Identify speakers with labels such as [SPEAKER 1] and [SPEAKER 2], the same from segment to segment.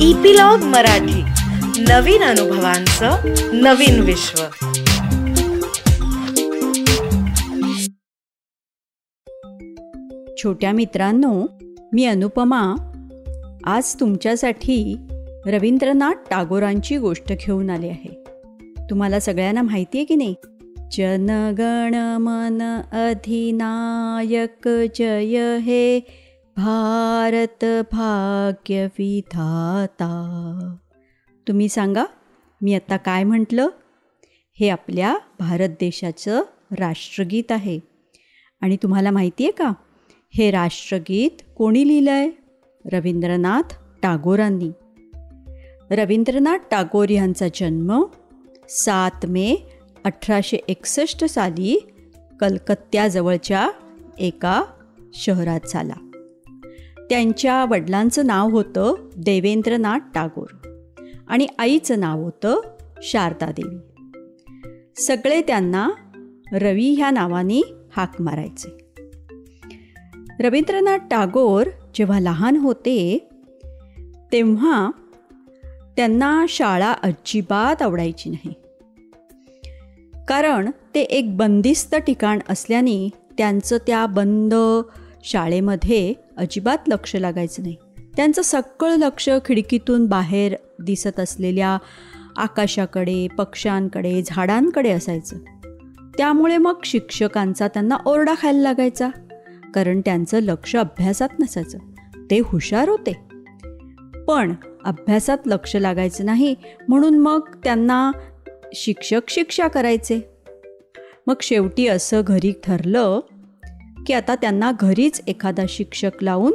[SPEAKER 1] Epilogue Marathi. नवीन अनुभवांचं नवीन विश्व.
[SPEAKER 2] छोट्या मित्रांनो मी अनुपमा. आज तुमच्यासाठी रवींद्रनाथ टागोरांची गोष्ट घेऊन आली आहे. तुम्हाला सगळ्यांना माहिती आहे की नाही? जनगण मन अधिनायक जय हे. भारत भाग्य विधाता तुम्ही सांगा मी आता काय म्हटलं? हे आपल्या भारत देशाचं राष्ट्रगीत आहे. आणि तुम्हाला माहिती आहे का हे राष्ट्रगीत कोणी लिहिलं आहे रवींद्रनाथ टागोरांनी. रवींद्रनाथ टागोर यांचा जन्म सात मे अठराशे एकसष्ट साली कलकत्त्याजवळच्या एका शहरात झाला. त्यांच्या वडिलांचं नाव होतं देवेंद्रनाथ टागोर आणि आईचं नाव होतं शारदादेवी. सगळे त्यांना रवी ह्या नावाने हाक मारायचे. रवींद्रनाथ टागोर जेव्हा लहान होते तेव्हा त्यांना शाळा अजिबात आवडायची नाही. कारण ते एक बंदिस्त ठिकाण असल्याने त्यांचं त्या बंद शाळेमध्ये अजिबात लक्ष लागायचं नाही. त्यांचं सगळं लक्ष खिडकीतून बाहेर दिसत असलेल्या आकाशाकडे पक्ष्यांकडे झाडांकडे असायचं. त्यामुळे मग शिक्षकांचा त्यांना ओरडा खायला लागायचा. कारण त्यांचं लक्ष अभ्यासात नसायचं. ते हुशार होते. पण अभ्यासात लक्ष लागायचं नाही म्हणून मग त्यांना शिक्षक शिक्षा करायचे. मग शेवटी असं घरी ठरलं की आता त्यांना घरीच एखादा शिक्षक लावून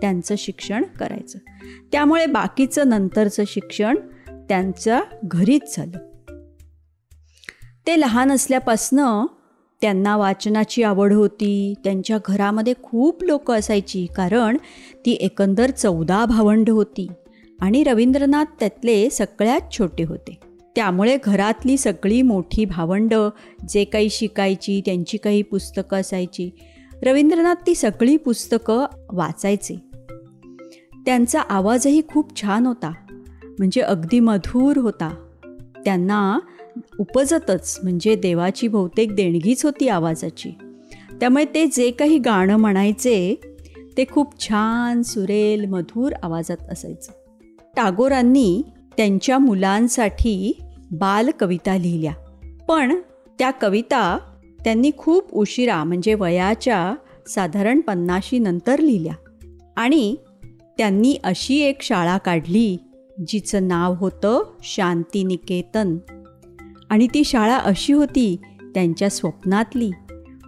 [SPEAKER 2] त्यांचं शिक्षण करायचं. त्यामुळे बाकीचं नंतरचं शिक्षण त्यांच्या घरीच झालं. ते लहान असल्यापासनं त्यांना वाचनाची आवड होती. त्यांच्या घरामध्ये खूप लोक असायची कारण ती एकंदर चौदा भावंड होती आणि रवींद्रनाथ त्यातले सगळ्यात छोटे होते. त्यामुळे घरातली सगळी मोठी भावंड जे काही शिकायची त्यांची काही पुस्तकं असायची रवींद्रनाथ ती सगळी पुस्तकं वाचायचे. त्यांचा आवाजही खूप छान होता. म्हणजे अगदी मधुर होता. त्यांना उपजतच म्हणजे देवाची बहुतेक देणगीच होती आवाजाची. त्यामुळे ते जे काही गाणं म्हणायचे ते खूप छान सुरेल मधुर आवाजात असायचं. टागोरांनी त्यांच्या मुलांसाठी बालकविता लिहिल्या. पण त्या कविता त्यांनी खूप उशिरा म्हणजे वयाच्या साधारण पन्नाशी नंतर लिहिल्या. आणि त्यांनी अशी एक शाळा काढली जिचं नाव होतं शांतिनिकेतन. आणि ती शाळा अशी होती त्यांच्या स्वप्नातली.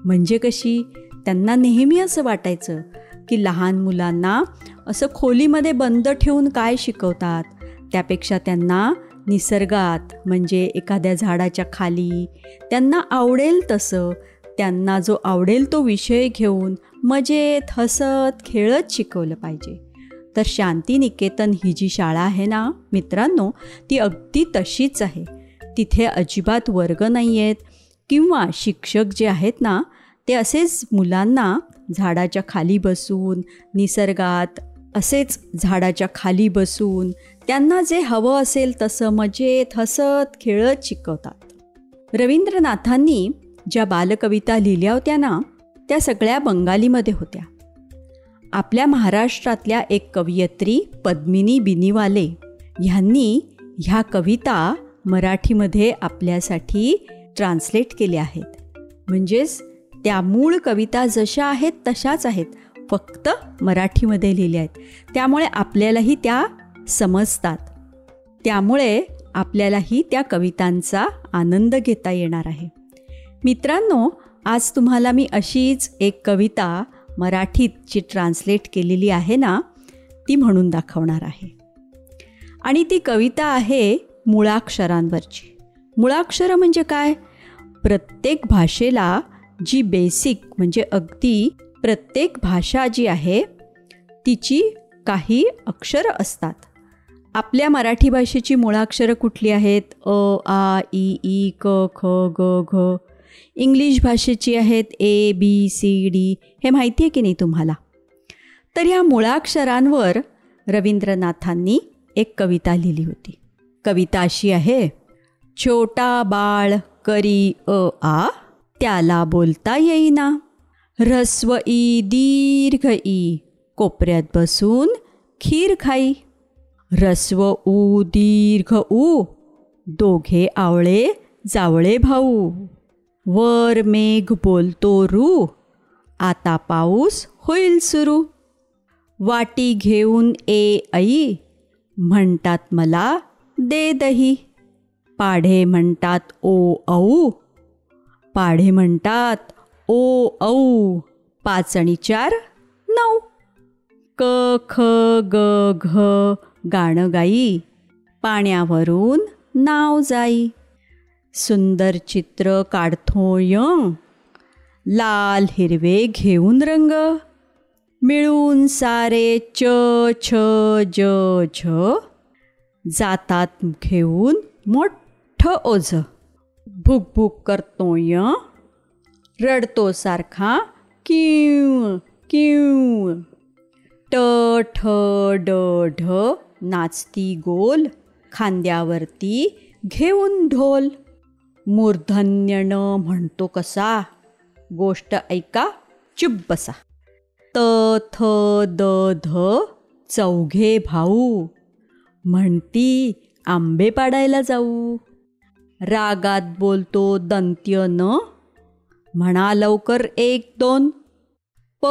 [SPEAKER 2] म्हणजे कशी? त्यांना नेहमी असं वाटायचं की लहान मुलांना असं खोलीमध्ये बंद ठेवून काय शिकवतात? त्यापेक्षा त्यांना निसर्गात म्हणजे एखाद्या झाडाच्या खाली. त्यांना आवडेल तसं त्यांना जो आवडेल तो विषय घेऊन मजेत हसत खेळत शिकवलं पाहिजे. तर शांतिनिकेतन ही जी शाळा आहे ना मित्रांनो ती अगदी तशीच आहे. तिथे अजिबात वर्ग नाही आहेत किंवा शिक्षक जे आहेत ना ते असेच मुलांना झाडाच्या खाली बसून निसर्गात असेच झाडाच्या खाली बसून त्यांना जे हवं असेल तसं मजेत हसत खेळत शिकवतात. रवींद्रनाथांनी ज्या बालकविता लिहिल्या होत्या ना त्या सगळ्या बंगालीमध्ये होत्या. आपल्या महाराष्ट्रातल्या एक कवयित्री पद्मिनी बिनीवाले ह्यांनी ह्या कविता मराठीमध्ये आपल्यासाठी ट्रान्सलेट केल्या आहेत. म्हणजेच त्या मूळ कविता जशा आहेत तशाच आहेत. फक्त मराठीमध्ये लिहिल्या आहेत. त्यामुळे आपल्यालाही त्या समजतात. त्यामुळे आपल्यालाही त्या कवितांचा आनंद घेता येणार आहे. मित्रांनो आज तुम्हाला मी अशीच एक कविता मराठीत जी ट्रान्सलेट केलेली आहे ना ती म्हणून दाखवणार आहे. आणि ती कविता आहे मुळाक्षरांवरची. मुळाक्षरं म्हणजे काय? प्रत्येक भाषेला जी बेसिक म्हणजे अगदी प्रत्येक भाषा जी आहे तिची काही अक्षरं असतात. आपल्या मराठी भाषेची मुळाक्षरं कुठली आहेत? अ आ ई ई क ख ग घ. इंग्लिश भाषेची आहेत ए बी सी डी हे माहिती आहे की नाही तुम्हाला? तर ह्या मुळाक्षरांवर रवींद्रनाथांनी एक कविता लिहिली होती. कविता अशी आहे छोटा बाळ करी अ आ त्याला बोलता येईना. ह्रस्व ई दीर्घ ई. कोपऱ्यात बसून खीर खाई. ह्रस्व ऊ दीर्घ ऊ. दोघे आवळे जावळे भाऊ. वर मेघ बोलतो रू. आता पाऊस होईल सुरू. वाटी घेऊन ए आई. म्हणतात मला दे दही. पाढे म्हणतात ओ औ. पाढे म्हणतात ओ औ पाच आणि चार नऊ. क ख ग घ गाणं गाई. पाण्यावरून नाव जाई. सुंदर चित्र काढतो य. लाल हिरवे घेऊन रंग. मिळून सारे च छ ज झ. जातात घेऊन मोठं ओझ. भुकभुक करतो करतोय रडतो सारखा किव किव. ट ठ ड ढ नाचती गोल खांद्यावरती घेऊन ढोल. मूर्धन्य न म्हणतो कसा? गोष्ट ऐका चुप बसा. त थ द ध चौघे भाऊ. म्हणती आंबे पाडायला जाऊ. रागात बोलतो दंत्य न म्हणा लवकर एक दोन. प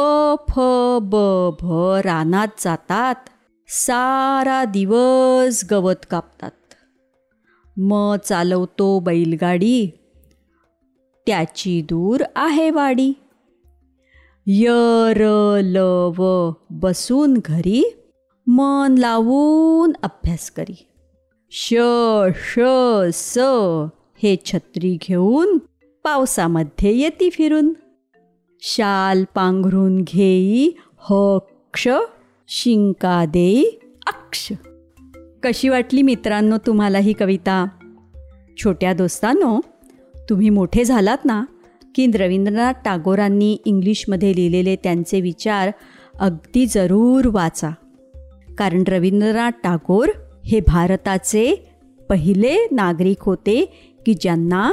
[SPEAKER 2] फ ब भ रानात जातात. सारा दिवस गवत कापतात. म चालवतो बैलगाडी. त्याची दूर आहे वाडी. य र ल व बसून घरी. मन लावून अभ्यास करी. श श स हे छत्री घेऊन पावसामध्ये येती फिरून. शाल पांघरून घेई हो हक्ष शिंका देई अक्ष. कशी वाटली मित्रांनो तुम्हाला ही कविता? छोट्या दोस्तांनो तुम्ही मोठे झालात ना की रवींद्रनाथ टागोरांनी इंग्लिशमध्ये लिहिलेले त्यांचे विचार अगदी जरूर वाचा. कारण रवींद्रनाथ टागोर हे भारताचे पहिले नागरिक होते की ज्यांना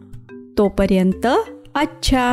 [SPEAKER 2] तोपर्यंत अच्छा!